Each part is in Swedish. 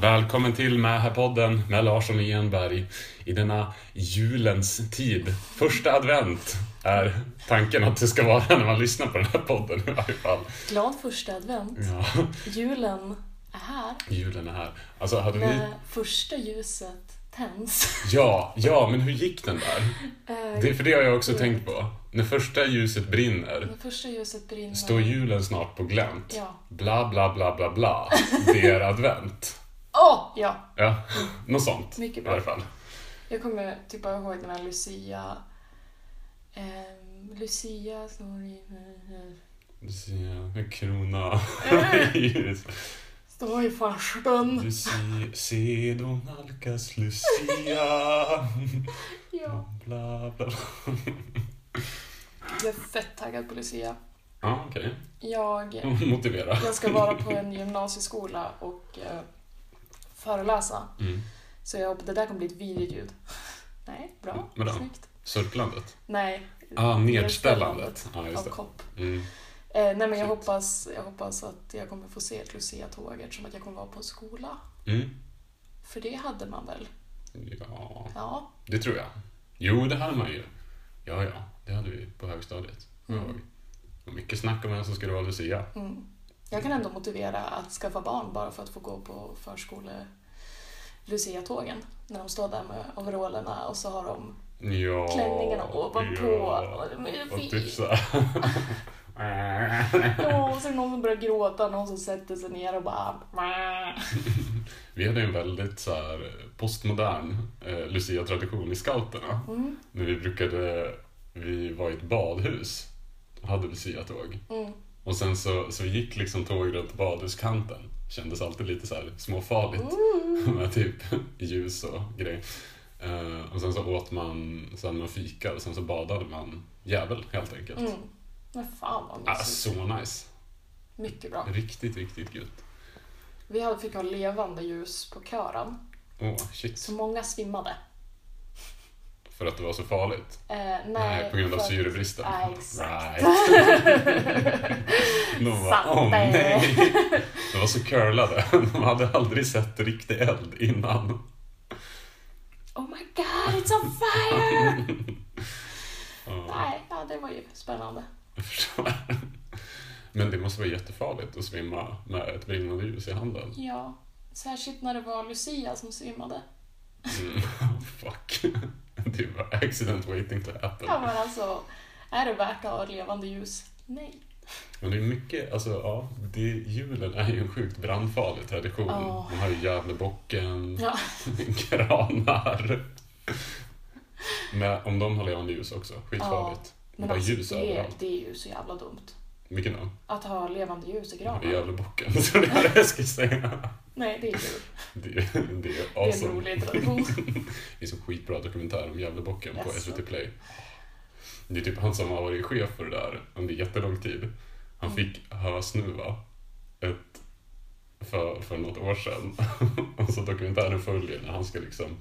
Välkommen till med här podden med Larsson och Enberg i denna julens tid. Första advent är tanken att det ska vara när man lyssnar på den här podden i varje fall. Glad första advent. Ja, Julen är här. julen är här. Alltså, hade ni... När första ljuset tänds. Ja, ja, men hur gick den där? Eh, Det, för det har jag också tänkt på. När första ljuset brinner När första ljuset brinner. står julen snart på glänt. Ja. Bla, bla, bla, bla, bla. Det är advent. Åh! ja. Ja, något sånt Mycket i bra. alla fall. Jag kommer typ bara ihåg den här Lucia... ehm, Lucia står i... Ser en krona i. Står i farstun. Ser, se då nalkas Lucia. Ja. Bla, bla, bla. Jag är fett taggad på Lucia. Ja, okej. Jag, Motivera. jag ska vara på en gymnasieskola och eh, föreläsa. Mm. Så jag hoppas det där kommer bli ett videoljud. Nej, bra. Vadå? Snyggt. Surplandet. Nej. Ah, nedställandet. Ja, av kopp. Mm. Eh, nej men jag hoppas, jag hoppas att jag kommer få se ett Lucia-tåg eftersom att jag kommer vara på en skola. Mm. För det hade man väl? Ja, Ja. det tror jag. Jo, det hade man ju. Ja, ja, det hade vi på högstadiet. Mm. Mm. Och mycket snack om vem som skulle vara Lucia. Mm. Jag kan ändå motivera att skaffa barn bara för att få gå på förskole Lucia-tågen. När de står där med overallerna och så har de Ja. klänningarna ovanpå. Ja. Och Och typ så här. Ja, och så är det någon som börjar gråta, någon som sätter sig ner och bara... Vi hade en väldigt så här, postmodern eh, Lucia-tradition i scouterna. Mm, När vi brukade, vi var i ett badhus och hade Lucia-tåg. mm. Och sen så, så gick liksom tåg runt badhuskanten. Kändes alltid lite så här småfarligt Ooh. med typ ljus och grejer. Eh, och sen så åt man, så hade man fika och sen så badade man jävel helt enkelt. Mm. Men fan vad Ah, mysigt. så nice. Mycket bra. Riktigt, riktigt gött. Vi hade- fick ha levande ljus på kören. Åh, shit. Så många svimmade. För att det var så farligt? Eh, nej, Nej, på grund av för syrebristen. Nej, exakt. Right. De åh det. nej. De var så curlade. De hade aldrig sett riktig eld innan. Oh my god, it's on fire! Ja, nej, ja, det var ju spännande. Men det måste vara jättefarligt att svimma med ett brinnande ljus i handen. Ja, särskilt när det var Lucia som svimmade. Mm. Fuck. Det var accident waiting to happen. Ja, men alltså, är det värt att ha levande ljus? Nej. Men det är mycket, alltså ja, det, julen är ju en sjukt brandfarlig tradition. Ja. Man har ju Gävlebocken, Ja, granar. Men om de har levande ljus också, skitfarligt. men Bara alltså, ljus det, är, överallt. det är ju så jävla dumt. Vilken då? Att ha levande ljus i Ja. graven. Gävlebocken, så det är det jag ska säga. Nej, det är kul. Det, det är Det är en awesome. rolig tradition. Det finns en skitbra dokumentär om Gävlebocken på Jaså. SVT Play. Det är typ han som har varit chef för det där under jättelång tid. Han Mm. fick hösnuva ett, för, för något år sedan. Och så dokumentären följer när han ska liksom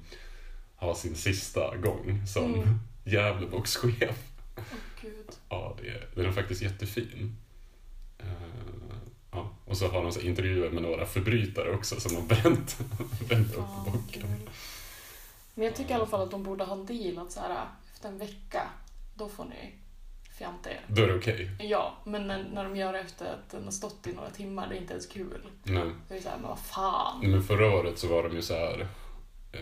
ha sin sista gång som Mm. Gävlebockschef. Gud. Ja, det är, den är faktiskt jättefin. Ja. Och så har de så intervjuer med några förbrytare också som har bränt, bränt upp bocken. kul. Men jag tycker i alla fall att de borde ha en deal att så här, efter en vecka, då får ni fjanta er. Då är det okej. Ja, men när, när de gör det efter att den har stått i några timmar, det är inte ens kul. Nej. Det är såhär, men vad fan. Men förra året så var de ju så här. Eh,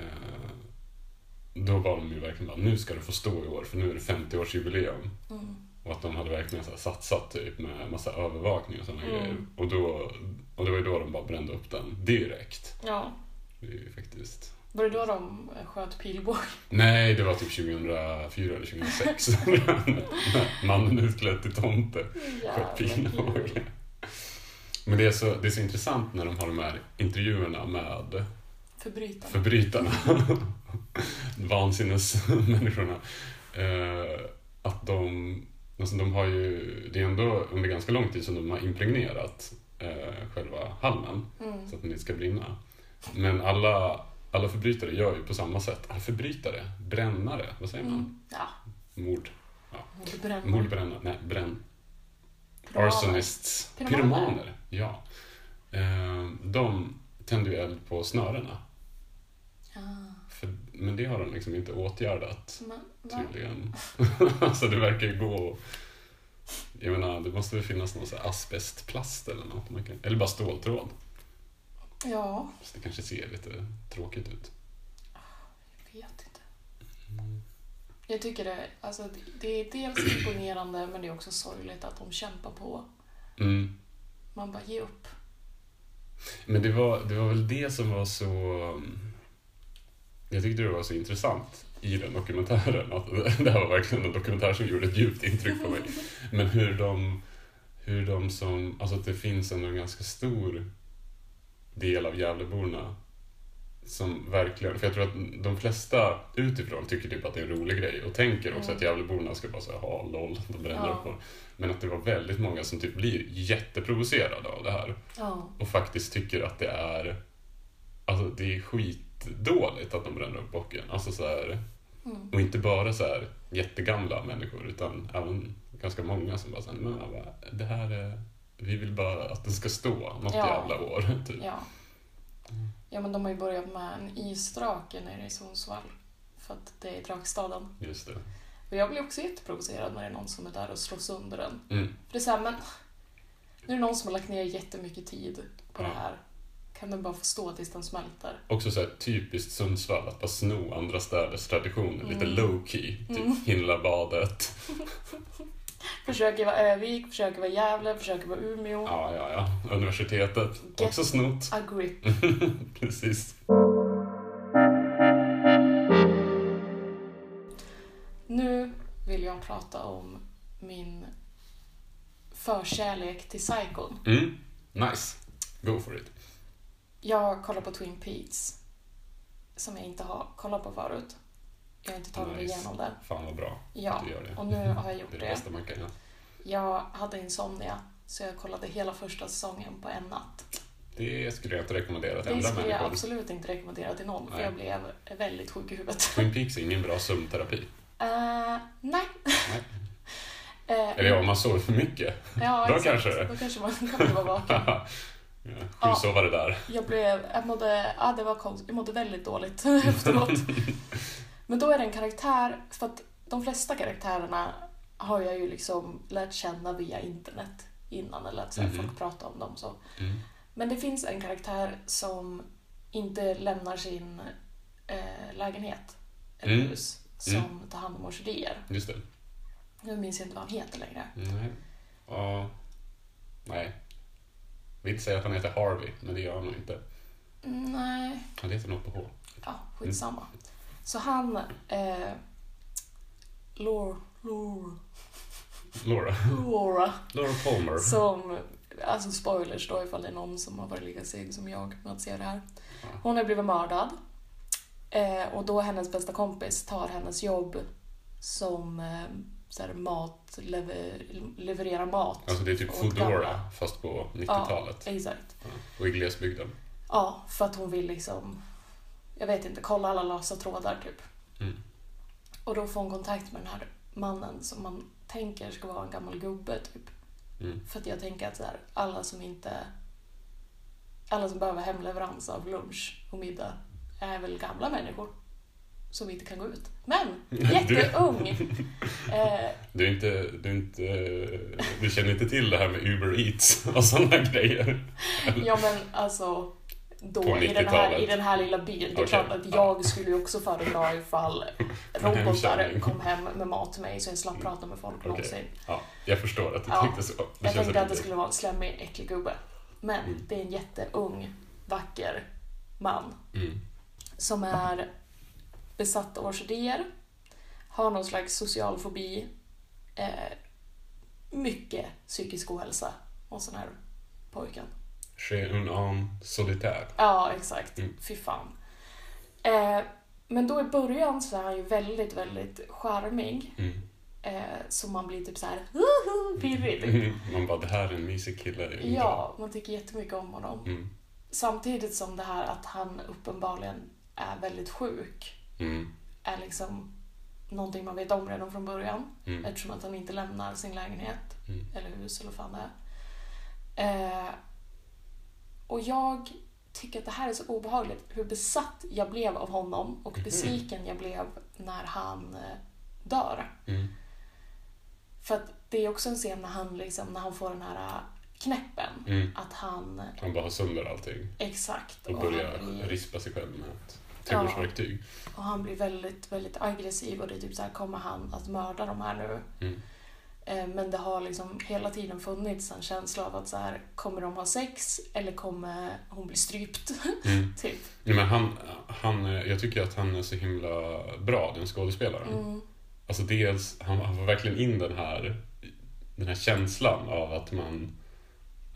då var de ju verkligen bara, nu ska du få stå i år för nu är det 50-årsjubileum. Mm. Och att de hade verkligen så här satsat typ med massa övervakning och sådana Mm. grejer. Och, då, och det var ju då de bara brände upp den direkt. Ja. Det är ju faktiskt... Var det då de eh, sköt pilbåge? Nej, det var typ 2004 eller 2006. När Mannen utklädd till tomte sköt pilbåge. Men det är, så, det är så intressant när de har de här intervjuerna med Förbrytarna. förbrytarna, vansinnesmänniskorna, eh, att de, alltså de har ju, det är ändå under ganska lång tid som de har impregnerat eh, själva halmen Mm. så att den inte ska brinna. Men alla, alla förbrytare gör ju på samma sätt. Alla förbrytare, brännare, vad säger man? Mm. Ja, Mord, mordbrännare. mordbrännare, nej, bränn. Pyromaner. Arsonists, Pyromaner. pyromaner, ja. Eh, de tände ju eld på snörena. Ja. För, men det har de liksom inte åtgärdat Men, tydligen. alltså det verkar ju gå... Jag menar, det måste väl finnas någon asbestplast eller något. Man kan, eller bara ståltråd. Ja, Så det kanske ser lite tråkigt ut. jag vet inte. Jag tycker det, alltså, det är dels imponerande men det är också sorgligt att de kämpar på. Mm. Man bara, ge upp. Men det var, det var väl det som var så... Jag tyckte det var så intressant i den dokumentären. Att det här var verkligen en dokumentär som gjorde ett djupt intryck på mig. Men hur de, hur de som... Alltså att det finns ändå en ganska stor del av Gävleborna som verkligen... För jag tror att de flesta utifrån tycker typ att det är en rolig grej och tänker också Mm. att Gävleborna ska bara säga ha LOL, de bränner Ja. upp på Men att det var väldigt många som typ blir jätteprovocerade av det här Ja, och faktiskt tycker att det är alltså det är skitdåligt att de bränner upp bocken. Alltså så här, mm. och inte bara så här jättegamla människor utan även ganska många som bara säger men det här är, vi vill bara att det ska stå något Ja. jävla år. Typ. ja. Ja, men de har ju börjat med en isdrake nere i Sundsvall. För att det är drakstaden. Just det. Och jag blir också jätteprovocerad när det är någon som är där och slår sönder den. Mm. För det är såhär, men nu är det någon som har lagt ner jättemycket tid på Ja. det här. Kan den bara få stå tills den smälter? Också så här typiskt Sundsvall att bara sno andra städers traditioner, lite Mm. low key. Typ Mm. Himlabadet. Försöker vara Övik, försöker vara Gävle, försöker vara Umeå. Ja, ja, ja. Universitetet. Get- Också snott. A grip. Precis. Nu vill jag prata om min förkärlek till Psychon. Mm. Nice. Go for it. Jag kollar på Twin Peaks. Som jag inte har kollat på förut. Jag har inte tagit Nice. igenom det. Fan vad bra Ja, att du gör det. och nu har jag gjort Det är det det. bästa man kan göra. Jag hade insomnia, så jag kollade hela första säsongen på en natt. Det skulle jag inte rekommendera till Det andra skulle jag människor. absolut inte rekommendera till någon, för Nej. jag blev väldigt sjuk i huvudet. Twin Peaks är ingen bra sömnterapi. Eh, nej. Nej. Eh, Eller ja, om man sover för mycket. ja, då exakt. kanske. Då kanske man kan bli vaken. Ja, Ja. Sju sovare där. Jag blev, jag mådde, ja det var konstigt, jag mådde väldigt dåligt efteråt. Men då är det en karaktär, för att de flesta karaktärerna har jag ju liksom lärt känna via internet innan, eller att så Mhm. folk pratar om dem så. Mm. Men det finns en karaktär som inte lämnar sin eh, lägenhet eller Mm. hus, som Mm. tar hand om orkidéer. Just det. Nu minns jag inte vad han heter längre. Nej. Ja. Nej. Vill inte säga att han heter Harvey, men det gör han nog inte. Mm, Nej, Han heter något på H. ja, skitsamma. Så han... Eh, Laura, Laura, Laura. Laura Palmer. Som, alltså spoilers då ifall det är någon som har varit lika seg som jag med att se det här. Hon har blivit mördad. Eh, och då hennes bästa kompis tar hennes jobb som eh, så här, mat, lever, levererar mat. Alltså det är typ Foodora fast på 90-talet. Exakt. Ja. Och i glesbygden. Ja, för att hon vill liksom, jag vet inte, kolla alla lösa trådar typ. Mm. Och då får hon kontakt med den här mannen som man tänker ska vara en gammal gubbe typ. Mm. För att jag tänker att så här, alla som inte... Alla som behöver hemleverans av lunch och middag är väl gamla människor som inte kan gå ut. Men jätteung! eh, Du, är inte, du, är inte, du känner inte till det här med Uber Eats och sådana grejer? ja men alltså, då i den, här, 90-talet. i den här lilla byn. Det är Okej, klart att ja. jag skulle ju också föredra ifall robotar kom hem med mat till mig så jag slapp prata med folk någonsin. Ja, jag förstår att du Ja. tänkte så. Det Jag tänkte att det skulle vara en slemmig, äcklig gubbe. Men Mm. det är en jätteung, vacker man Mm. som är besatt av orkidéer, har någon slags social fobi, eh, mycket psykisk ohälsa hos den här pojken. Chez un solitaire. Ja, exakt. Mm. Fy fan. Eh, men då i början så är han ju väldigt, väldigt charmig. Mm. Eh, så man blir typ så här, woho, pirrig. Man bara, det här är en mysig kille. Ja, man tycker jättemycket om honom. Mm. Samtidigt som det här att han uppenbarligen är väldigt sjuk Mm. är liksom någonting man vet om redan från början. Mm. Eftersom att han inte lämnar sin lägenhet Mm. eller hus eller vad fan det är. Eh, och jag tycker att det här är så obehagligt. Hur besatt jag blev av honom och Mhm. besviken jag blev när han eh, dör. Mm. För att det är också en scen när han, liksom, när han får den här eh, knäppen. Mm. Att han... Han bara har sönder allting Exakt. och han börjar blir- rispa sig själv med ett trädgårdsverktyg. Och han blir väldigt, väldigt aggressiv och det är typ så här, kommer han att mörda de här nu? Mm. Eh, Men det har liksom hela tiden funnits en känsla av att så här, kommer de ha sex eller kommer hon bli strypt? Mm. typ. Nej, men han, han, jag tycker att han är så himla bra, den skådespelaren. Mm. Alltså dels, han, han får verkligen in den här, den här känslan av att man,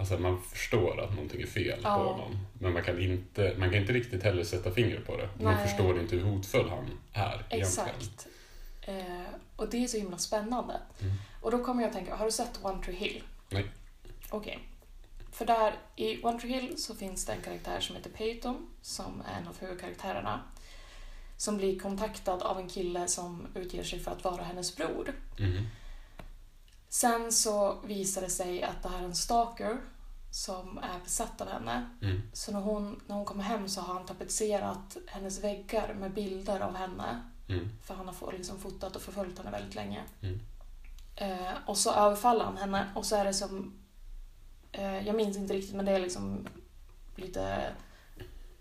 alltså man förstår att någonting är fel Ja. på honom. Men man kan, inte, man kan inte riktigt heller sätta fingret på det. Man Nej. förstår inte hur hotfull han är. Exakt. Eh, och det är så himla spännande. Mm. Och då kommer jag att tänka, har du sett One Tree Hill? Nej. Okej. För där i One Tree Hill så finns det en karaktär som heter Peyton som är en av huvudkaraktärerna. Som blir kontaktad av en kille som utger sig för att vara hennes bror. Mhm. Sen så visar det sig att det här är en stalker som är besatt av henne. Mm. Så när hon, när hon kommer hem så har han tapetserat hennes väggar med bilder av henne. Mm. För han har liksom fotat och förföljt henne väldigt länge. Mm. Eh, och så överfaller han henne och så är det som... Eh, jag minns inte riktigt men det är liksom lite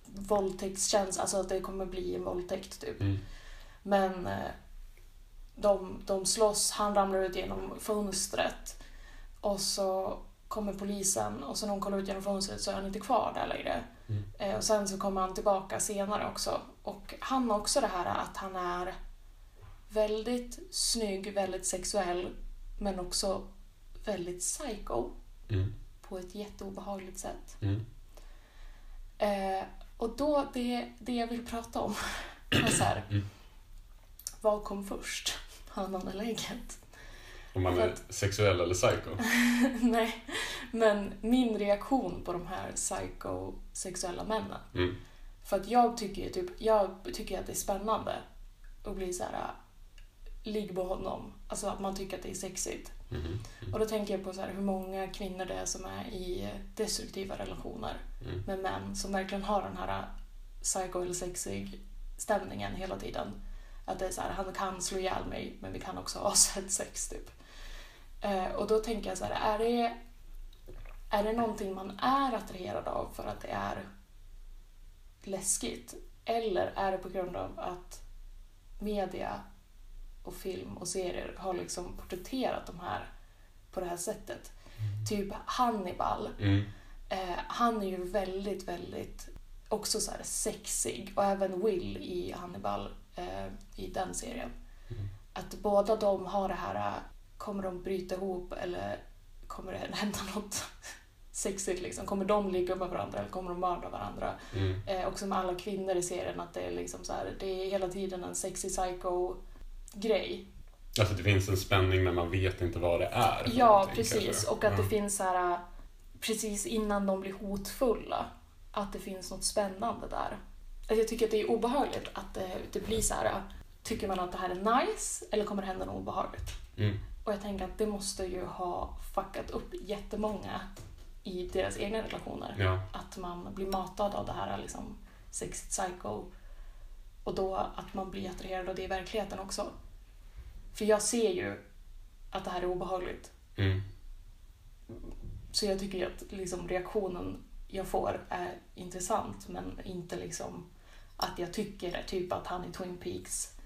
våldtäktskänsla, alltså att det kommer bli en våldtäkt typ. Mm. Men eh, de, de slåss, han ramlar ut genom fönstret och så kommer polisen och så när hon kollar ut genom fönstret så är han inte kvar där längre. Mm. Eh, och sen så kommer han tillbaka senare också. Och han har också det här att han är väldigt snygg, väldigt sexuell men också väldigt psycho Mm. på ett jätteobehagligt sätt. Mm. Eh, och då, det, det jag vill prata om är så här, Mm. vad kom först? Hönan eller ägget? Om man är sexuell eller psycho. Nej, men min reaktion på de här psykosexuella männen. Mm. För att jag tycker typ, jag tycker att det är spännande att bli så här ligg på honom. Alltså att man tycker att det är sexigt. Mhm. Och då tänker jag på så här, hur många kvinnor det är som är i destruktiva relationer Mm. med män som verkligen har den här psycho eller sexig stämningen hela tiden. Att det är så här, han kan slå ihjäl mig men vi kan också ha sett sex typ. Eh, och då tänker jag så här, är det, är det någonting man är attraherad av för att det är läskigt? Eller är det på grund av att media och film och serier har liksom porträtterat de här på det här sättet? Typ Hannibal. Mm. Eh, han är ju väldigt, väldigt också så här sexig och även Will i Hannibal eh, i den serien. Mm. Att båda de har det här, kommer de bryta ihop eller kommer det hända något sexigt liksom? Kommer de ligga med varandra eller kommer de mörda varandra? Mm. Eh, också med alla kvinnor i serien att det är liksom så här, det är hela tiden en sexy psycho grej. Alltså det finns en spänning men man vet inte vad det är. Ja, precis. kanske. Och att det Ja. finns så här, precis innan de blir hotfulla, att det finns något spännande där. Alltså, Jag tycker att det är obehagligt att det, det blir så här, tycker man att det här är nice eller kommer det hända något obehagligt? Mm. Och jag tänker att det måste ju ha fuckat upp jättemånga i deras egna relationer. Ja. Att man blir matad av det här liksom sexigt psycho och då att man blir attraherad av det i verkligheten också. För jag ser ju att det här är obehagligt. Mm. Så jag tycker ju att liksom reaktionen jag får är intressant men inte liksom att jag tycker typ att han i Twin Peaks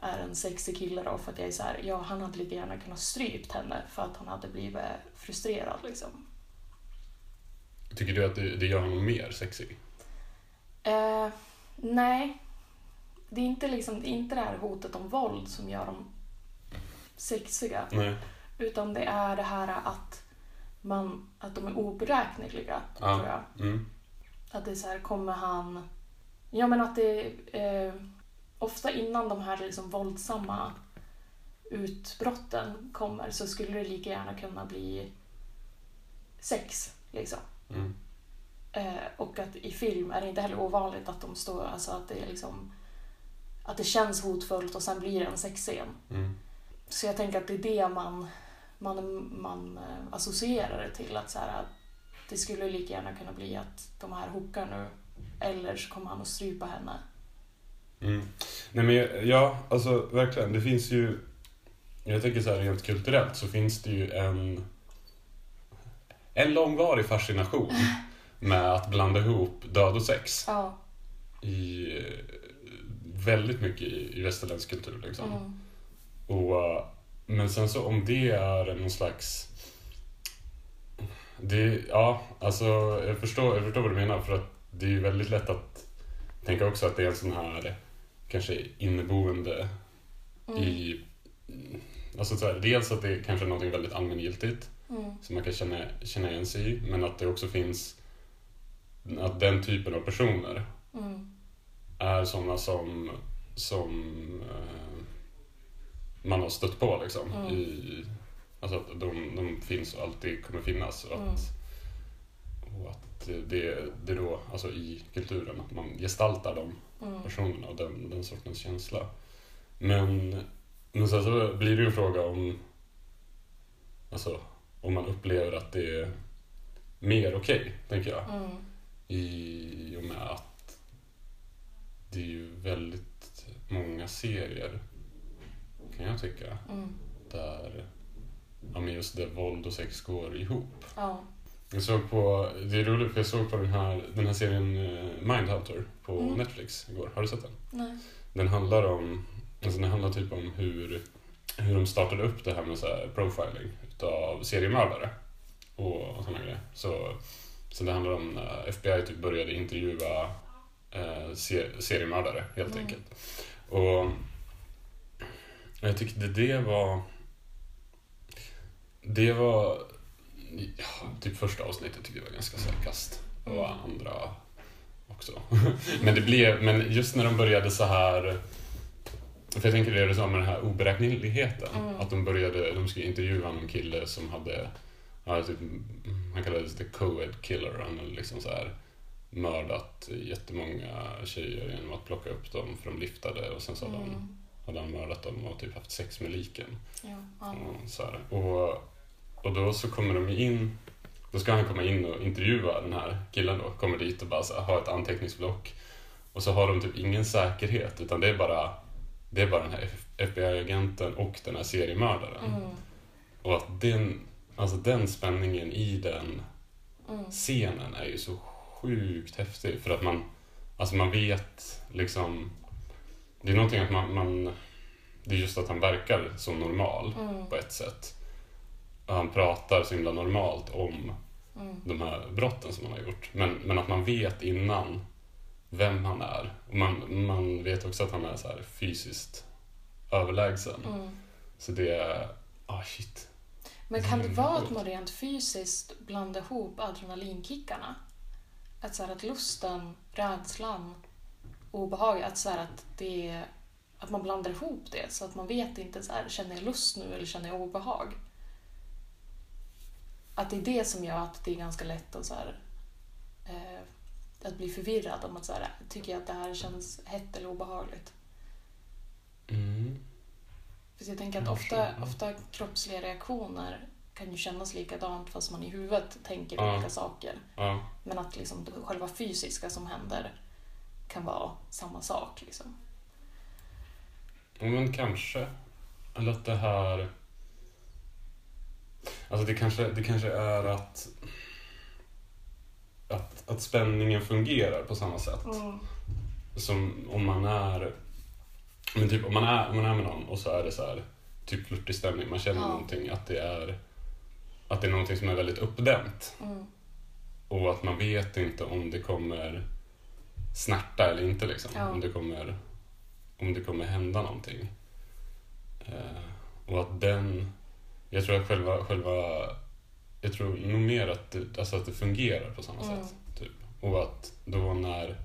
är en sexig kille då för att jag är så här, ja han hade lika gärna kunnat strypt henne för att han hade blivit frustrerad liksom. Tycker du att det, det gör honom mer sexig? Eh, nej, det är inte liksom, det är inte det här hotet om våld som gör dem sexiga. Nej. Utan det är det här att, man, att de är oberäkneliga, Ja. tror jag. Mm. Att det är så här, kommer han... Ja men att det... Eh, ofta innan de här liksom våldsamma utbrotten kommer så skulle det lika gärna kunna bli sex. Liksom. Mm. Eh, och att i film är det inte heller ovanligt att de står, alltså att det är liksom att det känns hotfullt och sen blir det en sexscen. Mm. Så jag tänker att det är det man, man, man eh, associerar det till. Att så här, att det skulle lika gärna kunna bli att de här hookar nu. Eller så kommer han att strypa henne. Mm. Nej men ja, alltså verkligen. Det finns ju... Jag tänker så här rent kulturellt så finns det ju en... En långvarig fascination med att blanda ihop död och sex. Ja. I, väldigt mycket i, i västerländsk kultur liksom. Mm. Och, men sen så om det är någon slags... Det, ja, alltså jag förstår, jag förstår vad du menar för att det är ju väldigt lätt att tänka också att det är en sån här kanske inneboende Mm. i... Alltså så här, dels att det är kanske är något väldigt allmängiltigt Mm. som man kan känna, känna igen sig i men att det också finns att den typen av personer Mm. är sådana som, som eh, man har stött på liksom. Mm. I, alltså att de, de finns och alltid kommer finnas. Och Mm. att, och att det, det är då, alltså i kulturen, att man gestaltar de Mm. personerna och den, den sortens känsla. Men, men sen så blir det ju en fråga om alltså, om man upplever att det är mer okej, tänker jag. Mm. I och med att det är ju väldigt många serier, kan jag tycka, Mm. där ja, men just det våld och sex går ihop. Ja. Jag såg på, det är roligt för jag såg på den här, den här serien eh, Mindhunter på Mm. Netflix igår. Har du sett den? Nej. Den handlar om, alltså den handlar typ om hur, hur de startade upp det här med så här profiling utav seriemördare och, och sådana grejer. Så, så det handlar om när FBI typ började intervjua eh, ser, seriemördare helt Mm. enkelt. Och jag tyckte det var det var ja, typ första avsnittet tyckte jag var ganska kast och Mm. andra också. men det blev, men just när de började så här för jag tänker det det som med den här oberäkneligheten. Mm. Att de började, de skulle intervjua någon kille som hade, ja, typ, han kallades the co-ed killer. Han hade liksom så här mördat jättemånga tjejer genom att plocka upp dem för de liftade och sen så hade, han, Mm. hade han mördat dem och typ haft sex med liken. Ja. Ja. Och, så här. Och, och då så kommer de in, då ska han komma in och intervjua den här killen då, kommer dit och bara här, ha ett anteckningsblock. Och så har de typ ingen säkerhet utan det är bara, det är bara den här FBI-agenten och den här seriemördaren. Mm. Och att den, alltså den spänningen i den Mm. scenen är ju så sjukt häftig för att man, alltså man vet liksom, det är någonting att man, man det är just att han verkar så normal Mm. på ett sätt. Han pratar så himla normalt om Mm. de här brotten som han har gjort. Men, men att man vet innan vem han är. Och man, man vet också att han är så här fysiskt överlägsen. Mm. Så det är, ah shit. Men kan det vara att man rent fysiskt blandar ihop adrenalinkickarna? Att, så här, att lusten, rädslan, obehaget, att, så här, att, det, att man blandar ihop det så att man vet inte så här, känner jag lust nu eller känner jag obehag? Att det är det som gör att det är ganska lätt att, så här, eh, att bli förvirrad om att så här, tycker jag att det här känns hett eller obehagligt. Mm. För jag tänker att ofta, ofta kroppsliga reaktioner kan ju kännas likadant fast man i huvudet tänker Ja. olika saker. Ja. Men att liksom det själva fysiska som händer kan vara samma sak. Liksom. Men kanske. Eller att det här... Alltså det kanske, det kanske är att, att... Att spänningen fungerar på samma sätt. Som om man är... Men typ om man är, om man är med någon och så är det så här typ flörtig stämning. Man känner Ja. någonting att det är... Att det är någonting som är väldigt uppdämt. Mm. Och att man vet inte om det kommer snärta eller inte liksom. Ja. Om, det kommer, om det kommer hända någonting. Eh, och att den... Jag tror att själva... själva jag tror nog mer att det, alltså att det fungerar på samma Mm. sätt. Typ. Och att då när,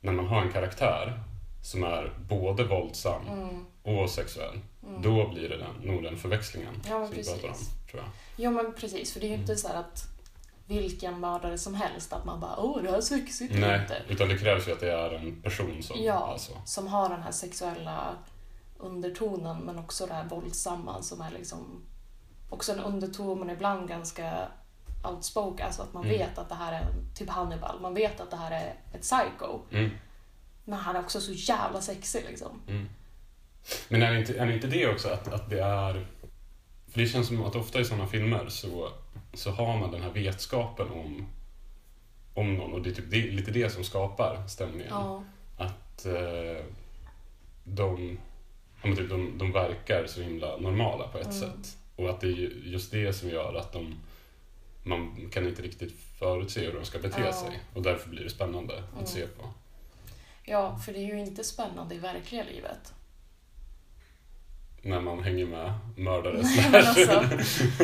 när man har en karaktär som är både våldsam Mm. och sexuell, Mm. då blir det den, nog den förväxlingen Ja, som vi pratar om. precis. Tror jag. Ja men precis, för det är ju inte Mm. så här att vilken mördare som helst att man bara åh det här är sexigt Nej, inte. utan det krävs ju att det är en person som... Ja. Alltså, Som har den här sexuella undertonen men också det här våldsamma som är liksom också en underton men ibland ganska outspoken, alltså att man Mm. vet att det här är typ Hannibal, man vet att det här är ett psycho. Mm. Men han är också så jävla sexig liksom. Mm. Men är det, inte, är det inte det också att, att det är... För det känns som att ofta i sådana filmer så, så har man den här vetskapen om, om någon och det är typ det, lite det som skapar stämningen. Ja. Att eh, de, ja, typ, de, de verkar så himla normala på ett Mm. sätt. Och att det är ju just det som gör att de, man kan inte riktigt förutse hur de ska bete Ja. sig. Och därför blir det spännande Mm. att se på. ja, för det är ju inte spännande i verkliga livet. När man hänger med mördare Nej, alltså,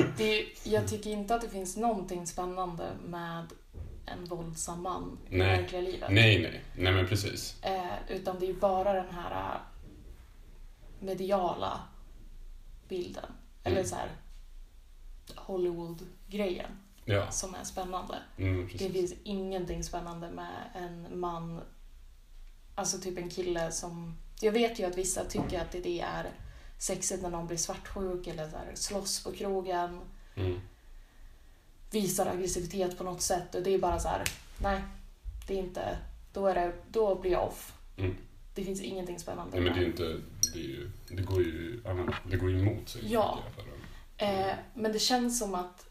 det är, jag tycker inte att det finns någonting spännande med en våldsam man i Nej. verkliga livet. Nej, nej. Nej, men precis. Eh, utan det är bara den här eh, mediala bilden. Eller så här Hollywood-grejen Ja, som är spännande. mm, Det finns ingenting spännande med en man, alltså typ en kille som... Jag vet ju att vissa tycker att det är sexigt när någon blir svartsjuk eller så här, slåss på krogen, Mm. visar aggressivitet på något sätt och det är bara så här, nej, det är inte, då, är det, då blir jag off. Mm. Det finns ingenting spännande Nej, men det är inte... Det, är ju, det går ju ja, det går ju emot sig. Ja. dem. Eh, men det känns som att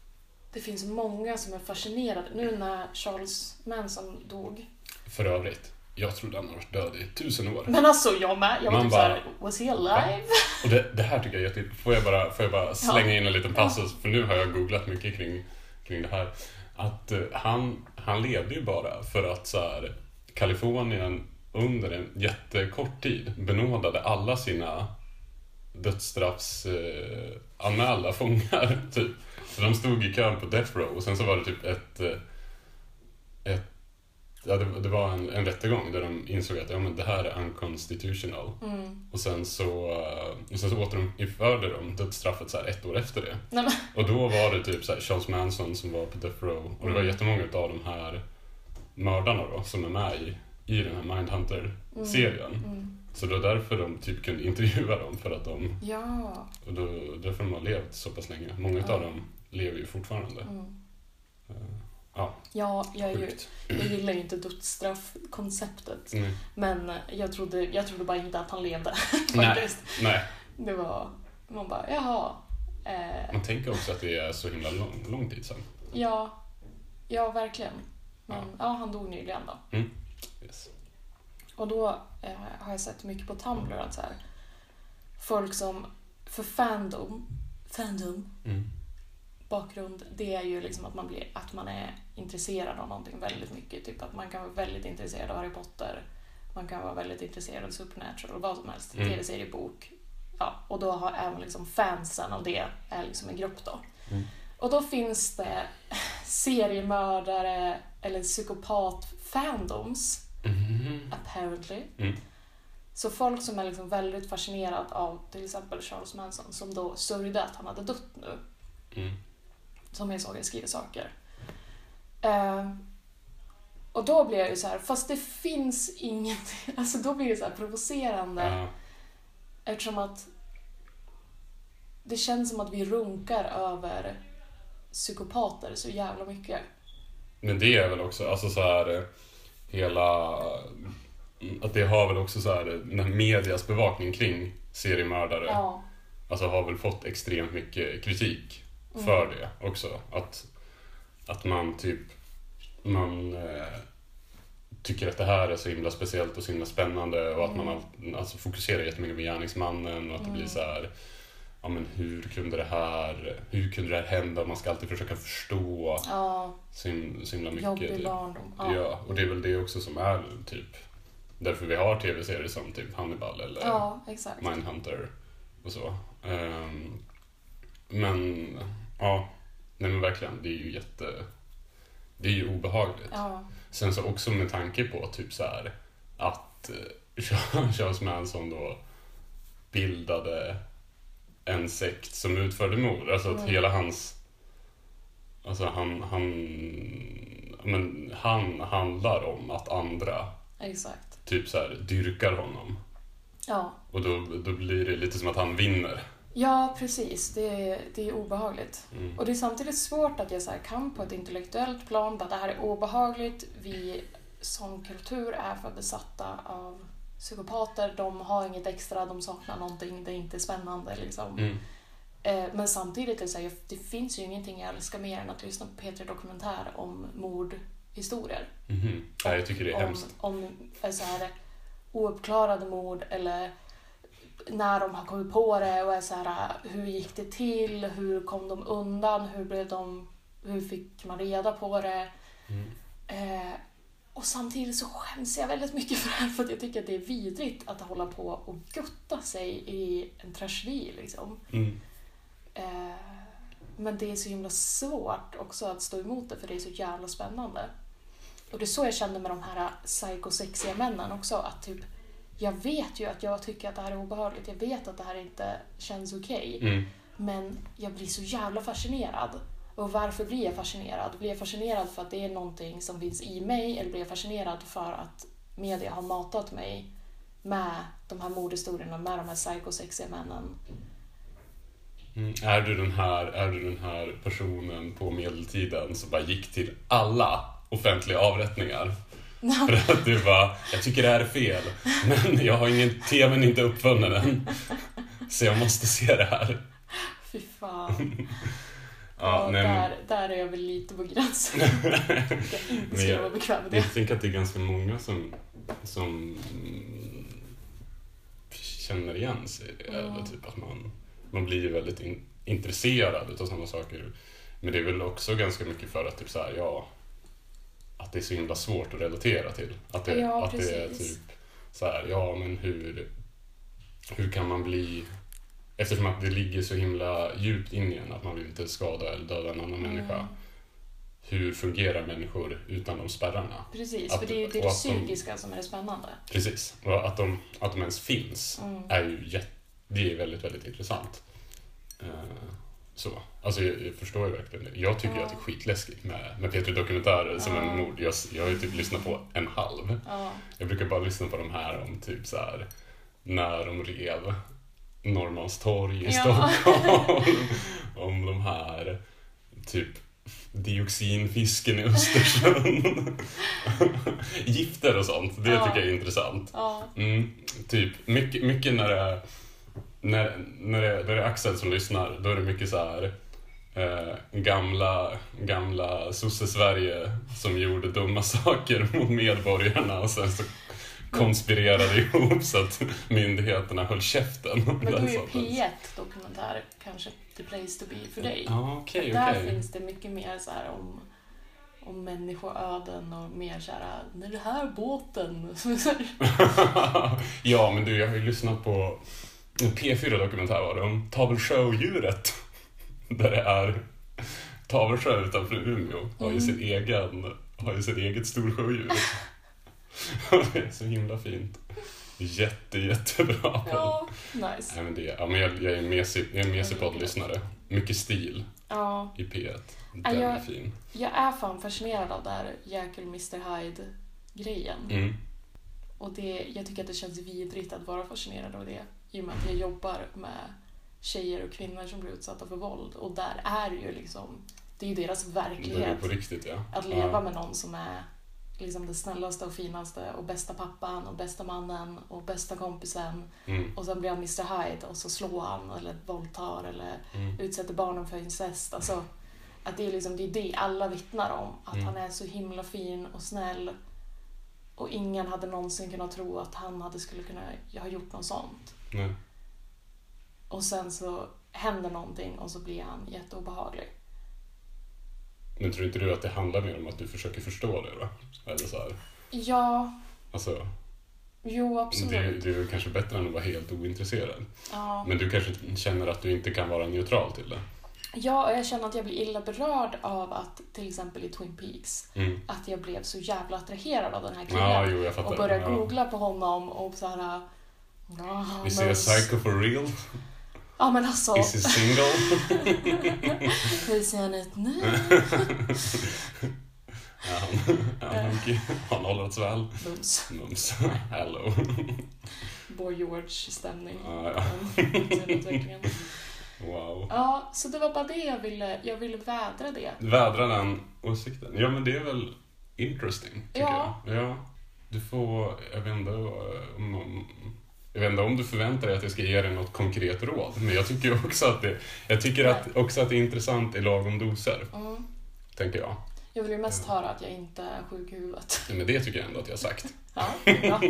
det finns många som är fascinerade. Nu när Charles Manson dog. För övrigt, jag trodde han har varit död i tusen år. Men alltså jag med. Jag var typ såhär, was he alive? Och det, det här tycker jag är jätte... Får jag bara, får jag bara slänga in en liten passus? För nu har jag googlat mycket kring, kring det här. Att eh, han, han levde ju bara för att så här, Kalifornien under en jättekort tid benådade alla sina dödsstraffs eh, fångar. Typ. Så de stod i kön på Death Row och sen så var det typ ett, eh, ett Ja, det, det var en, en rättegång där de insåg att ja, men det här är unconstitutional. Mm. Och sen så, eh, och sen så återinförde de dödsstraffet så här ett år efter det. Nej, Och då var det typ så Charles Manson som var på Death Row. Och det var Mm. jättemånga av de här mördarna då som är med i, i den här Mindhunter-serien. mm. Så det var därför de typ kunde intervjua dem för att de, Ja. och då, därför de har levt så pass länge. Många Ja. av dem lever ju fortfarande. Mm. Eh, Ja, Ja, jag, är ju, jag gillar ju inte dödsstraffkonceptet. Nej. Men jag trodde, jag trodde bara inte att han levde. Faktiskt. Nej, Det var, man bara, jaha. Eh, man tänker också att det är så himla lång, lång tid sedan. ja, ja, verkligen. Men ja, han dog nyligen då. Yes. Och då eh, har jag sett mycket på Tumblr att så här, folk som, för fandom, fandom, Mm. bakgrund, det är ju liksom att man, blir, att man är intresserad av någonting väldigt mycket. Typ att man kan vara väldigt intresserad av Harry Potter, man kan vara väldigt intresserad av Supernatural, vad som helst, Mm. tv-serie, bok. Ja, och då har även liksom fansen av det är liksom en grupp då. Mm. Och då finns det seriemördare eller psykopat-fandoms. Apparently. Mm. Så folk som är liksom väldigt fascinerad av till exempel Charles Manson som då sörjde att han hade dött nu, Mm. som jag såg skriver saker. Eh, och då blir jag ju så här, fast det finns ingenting, alltså då blir det så här provocerande Ja. eftersom att det känns som att vi runkar över psykopater så jävla mycket. Men det är väl också, alltså så här eh, hela... Att det har väl också så här, den här medias bevakning kring seriemördare. Ja. Alltså har väl fått extremt mycket kritik Mm. för det också. Att, att man typ, man eh, tycker att det här är så himla speciellt och så himla spännande och att man Mm. all, alltså, fokuserar jättemycket på gärningsmannen och att det blir Mm. så här Ja men hur kunde det här, hur kunde det här hända? Man ska alltid försöka förstå Ja, så, så himla mycket. jobbig barndom. Ja. och det är väl det också som är typ därför vi har tv-serier som typ Hannibal eller Ja. Mindhunter och så. Ehm, men ja, nej men verkligen, det är ju jätte... Det är ju obehagligt. Ja, Sen så också med tanke på typ så här att eh, Charles Manson då bildade en sekt som utförde mord. Alltså att Mm. hela hans... Alltså han, han, men han handlar om att andra exakt. Typ så här dyrkar honom. Ja, Och då, då blir det lite som att han vinner Ja, precis. Det är, det är obehagligt. Mm. Och det är samtidigt svårt att jag så kan på ett intellektuellt plan bara det här är obehagligt. Vi som kultur är för besatta av psykopater. De har inget extra, de saknar någonting, det är inte spännande liksom. Mm. Eh, Men samtidigt är det så här, det finns ju ingenting jag älskar mer än att lyssna på P3 Dokumentär om mordhistorier. Mhm. Nej, jag tycker det är om, hemskt. om så här, ouppklarade mord eller när de har kommit på det och är så här, hur gick det till, hur kom de undan, hur, blev de, hur fick man reda på det. Mm. Eh, och samtidigt så skäms jag väldigt mycket för det här för att jag tycker att det är vidrigt att hålla på och gutta sig i en tragedi. Liksom. Mm. Eh, men det är så himla svårt också att stå emot det för det är så jävla spännande. Och det är så jag kände med de här psykosexiga männen också. Att typ, jag vet ju att jag tycker att det här är obehagligt. Jag vet att det här inte känns okej. Mm. Men jag blir så jävla fascinerad. Och varför blir jag fascinerad? Blir jag fascinerad för att det är någonting som finns i mig eller blir jag fascinerad för att media har matat mig med de här mordhistorierna, med de här psykosexiga männen? Mm. Är, du den här, är du den här personen på medeltiden som bara gick till alla offentliga avrättningar? För att du bara, jag tycker det här är fel, men jag har ingen, tvn är inte uppfunnen än. Så jag måste se det här. Fy fan. Ja, nej, där, där är jag väl lite på gränsen. jag inte skulle vara bekväm med det. Jag tänker att det är ganska många som, som känner igen sig i det. Mm. Typ att man, man blir ju väldigt in, intresserad av sådana saker. Men det är väl också ganska mycket för att typ så här, ja, att det är så himla svårt att relatera till. Att det, Ja, att det är precis. typ så här, ja men hur, hur kan man bli Eftersom att det ligger så himla djupt in i en att man vill inte skada eller döda en annan människa. Mm. Hur fungerar människor utan de spärrarna? Precis, Att- för det är ju det, är det att de- psykiska som är det spännande. Precis. Och att de, att de ens finns Mm. är ju jätte, det är väldigt, väldigt intressant. Eh, så. Alltså jag, jag förstår ju verkligen det. Jag tycker ju att det är skitläskigt med, med Peter Dokumentärer som en mord. Jag, jag har ju typ lyssnat på en halv. Ja. Jag brukar bara lyssna på de här om typ så här när de rev Norrmalmstorg i. Stockholm. om de här typ dioxinfisken i Östersjön. Gifter och sånt, det tycker jag är intressant. Mm, typ, mycket, mycket när det är när, när, det, när det är Axel som lyssnar, då är det mycket så här eh, gamla, gamla sosse-Sverige som gjorde dumma saker mot medborgarna och sen så konspirerade ihop så att myndigheterna höll käften. Men då är ju sortens. P1 dokumentär kanske the place to be för dig. Ja, okej, Där okej. finns det mycket mer så om, om människoöden och mer så här, när det här båten... ja, men du, jag har ju lyssnat på en P4 dokumentär var det om Tavelsjöodjuret. Där det är Tavelsjö utanför Umeå har ju Mm. sin egen, har ju sitt eget storsjödjur. det är så himla fint. Jätte, jättebra. ja, nice. Nej, men det, ja, men jag, jag är är mesig poddlyssnare. Mycket stil Ja, i P1. Ja, Den jag- är fin. jag är fan fascinerad av det här Jekyll Mr Hyde-grejen. Mm. Och det, jag tycker att det känns vidrigt att vara fascinerad av det. I och med att jag jobbar med tjejer och kvinnor som blir utsatta för våld. Och där är ju liksom, det är ju deras verklighet. riktigt, ja. Att leva med någon som är liksom det snällaste och finaste och bästa pappan och bästa mannen och bästa kompisen. Mm. Och sen blir han Mr Hyde och så slår han eller våldtar eller Mm. utsätter barnen för incest. Alltså, att det är liksom det, är det alla vittnar om. Att Mm. han är så himla fin och snäll. Och ingen hade någonsin kunnat tro att han hade skulle kunna ha gjort något sånt. Nej. Och sen så händer någonting och så blir han jätteobehaglig. Men tror inte du att det handlar mer om att du försöker förstå det då? Eller så här, Ja, alltså, jo absolut. du är kanske bättre än att vara helt ointresserad. Ja. Men du kanske känner att du inte kan vara neutral till det. ja, och jag känner att jag blir illa berörd av att till exempel i Twin Peaks Mm. att jag blev så jävla attraherad av den här killen. Ja, jo, och började ja. googla på honom och så här... Ja, Vi ser Psycho for real. Ja men alltså, Is he single? hur ser han ut nu? han, han, han har åldrats väl. Mums. Mums. Hello. Boy George-stämning. Ja, ja. Utvecklingen. Wow. Ja, så det var bara det jag ville, jag ville vädra det. Vädra den åsikten. Ja, men det är väl interesting, tycker Ja. jag. Ja. Du får, jag vet inte om, om jag vet inte om du förväntar dig att jag ska ge dig något konkret råd, men jag tycker också att det, jag tycker att, också att det är intressant i lagom doser, Mm. tänker jag. Jag vill ju mest höra att jag inte är sjuk i huvudet. Men det tycker jag ändå att jag har sagt. Ja, bra.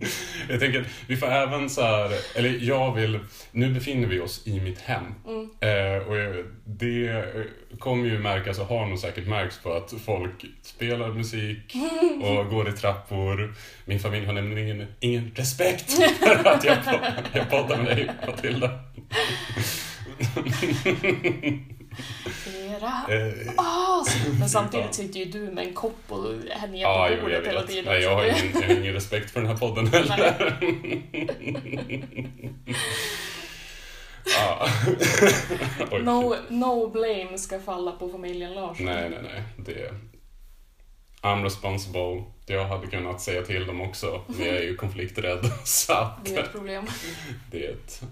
Jag tänker, vi får även så här, eller jag vill, nu befinner vi oss i mitt hem. Mm. Eh, och jag- det eh, kommer ju märkas och har nog säkert märkts på att folk spelar musik och går i trappor. Min familj har nämligen ingen, ingen respekt för att jag, jag poddar med dig, Matilda. Era Eh, as! Men samtidigt sitter ju du med en kopp och här nere Ja, på bordet hela tiden. Nej, jag har ingen, jag har ingen respekt för den här podden heller. Oj, No, no blame ska falla på familjen Larsson. Nej, nej, nej. Det... I'm responsible. Jag hade kunnat säga till dem också, men jag är ju konflikträdd. Så att Det är ett problem. det är ett,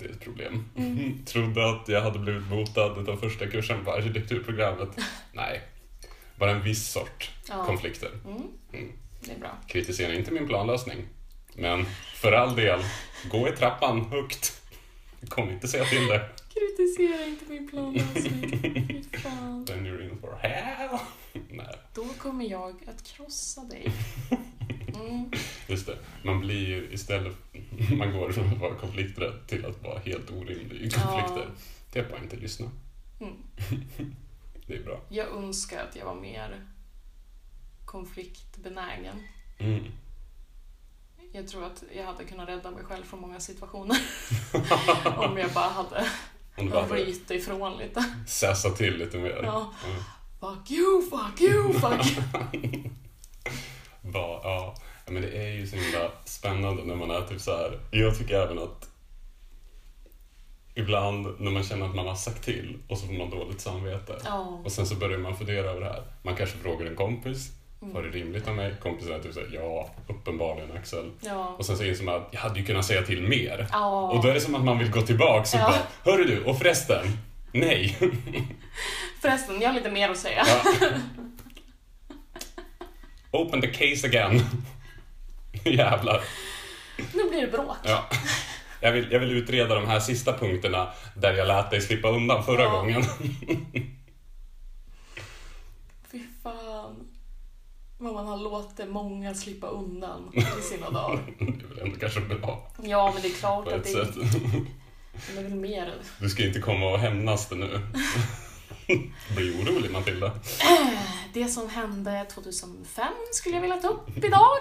det är ett problem. Mm. Trodde att jag hade blivit botad av första kursen på arkitekturprogrammet. Nej, bara en viss sort Ja. konflikter. Mm. Mm. Det är bra. Kritisera inte min planlösning. Men för all del, gå i trappan högt. Kom inte säga till det. Kritisera inte min planlösning. Fan. Then you're in for hell. Nej. Då kommer jag att krossa dig. Mm. Just det, man blir ju istället, man går från att vara konflikträdd till att vara helt orimlig i konflikter. Ja. Det är bara inte lyssna. Mm. Det är bra. Jag önskar att jag var mer konfliktbenägen. Mm. Jag tror att jag hade kunnat rädda mig själv från många situationer. Om jag hade bara hade ryta ifrån lite. säsa till lite mer. Ja. Mm. Fuck you, fuck you, fuck you. Bara, ja. Ja, Men det är ju så himla spännande när man är typ så här. Jag tycker även att ibland när man känner att man har sagt till och så får man dåligt samvete. Ja. Och sen så börjar man fundera över det här. Man kanske frågar en kompis. Mm. Var det rimligt av mig? Kompisen är typ såhär, ja, uppenbarligen Axel. Ja. Och sen så inser man att jag hade ju kunnat säga till mer. Ja. Och då är det som att man vill gå tillbaks och Ja. bara, hörru du, och förresten, nej. Förresten, jag har lite mer att säga. Ja. Open the case again. Jävlar. Nu blir det bråk. Ja. Jag vill, jag vill utreda de här sista punkterna där jag lät dig slippa undan förra Ja. gången. Fy fan. Vad man har låtit många slippa undan i sina dagar. Det är väl ändå kanske bra Ja, men det är klart på att det, sätt. det är väl mer. Du ska inte komma och hämnas det nu. Bli orolig Matilda. Det som hände 2005 skulle jag vilja ta upp idag.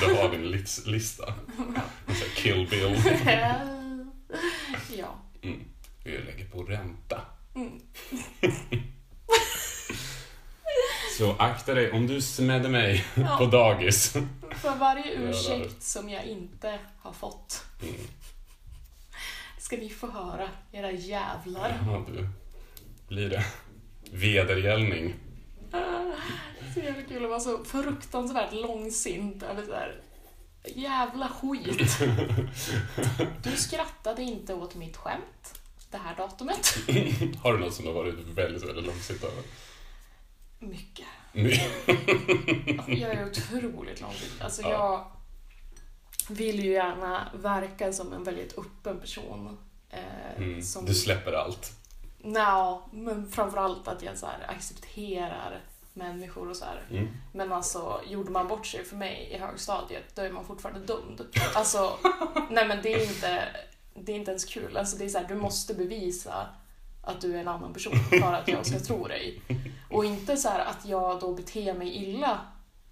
Då har vi en lis- lista. En sån här Kill Bill. ja. Mm. Vi lägger på ränta. Mm. Så akta dig om du smädde mig Ja. på dagis. För varje ursäkt som jag inte har fått Mm. ska ni få höra, era jävlar. Ja, du. Blir det vedergällning. Så jävla kul att vara så fruktansvärt långsint över så här jävla skit. Du skrattade inte åt mitt skämt det här datumet. Har du något som har varit väldigt, väldigt långsint över? Mycket. My- Jag är otroligt långsint. Alltså Ja. jag vill ju gärna verka som en väldigt öppen person. Eh, Mm. som... Du släpper allt. Nja, men framförallt att jag så accepterar människor och så. Mm. Men alltså, gjorde man bort sig för mig i högstadiet, då är man fortfarande dömd. Alltså, nej men det är inte, det är inte ens kul. Alltså det är så här, du måste bevisa att du är en annan person för att jag ska tro dig. Och inte så att jag då beter mig illa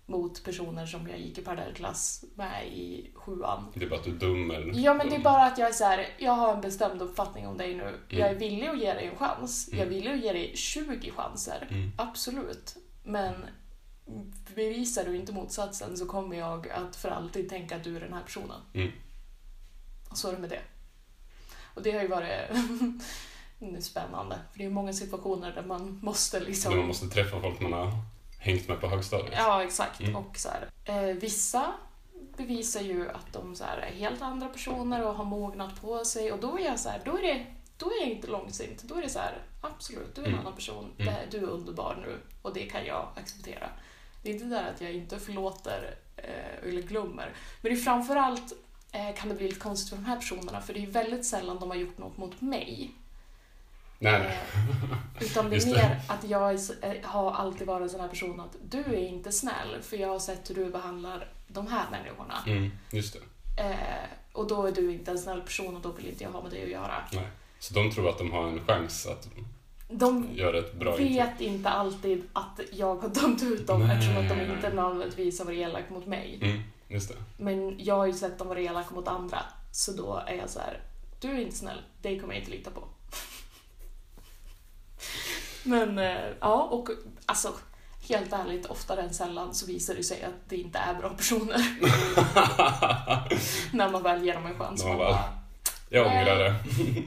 mot personer som jag gick i parallellklass med i sjuan. Det är bara att du dömer. Ja men det är bara att jag är så här, jag har en bestämd uppfattning om dig nu. Jag är villig att ge dig en chans. Jag är Mm. villig att ge dig 20 chanser. Mm. Absolut. Men bevisar du inte motsatsen så kommer jag att för alltid tänka att du är den här personen. Mm. Och så är det med det. Och det har ju varit spännande. För det är ju många situationer där man måste liksom... När man måste träffa folk man har hängt med på högstadiet. Ja, exakt. Mm. Och så här, eh, vissa bevisar ju att de så här är helt andra personer och har mognat på sig och då är jag så här, då är det då är jag inte långsint. Då är det så här, absolut, du är en Mm. annan person. Mm. Det- Du är underbar nu och det kan jag acceptera. Det är inte där att jag inte förlåter eh, eller glömmer. Men det är framförallt eh, kan det bli lite konstigt för de här personerna för det är väldigt sällan de har gjort något mot mig. Nej. Eh, utan det är mer att jag eh, har alltid varit en sån här person att du är inte snäll för jag har sett hur du behandlar de här människorna. Mm, just det. Eh, och då är du inte en snäll person och då vill inte jag ha med dig att göra. Nej. Så de tror att de har en chans att De göra ett bra intryck. vet inte alltid att jag har dömt ut dem Nej, eftersom att de inte nödvändigtvis har varit elaka mot mig. Mm, just det. Men jag har ju sett dem vara elaka mot andra. Så då är jag så här: du är inte snäll, dig kommer jag inte lita på. Men eh, ja, och alltså helt ärligt, oftare än sällan så visar det sig att det inte är bra personer. När man väl ger dem en chans. Man bara, Jag ångrar det.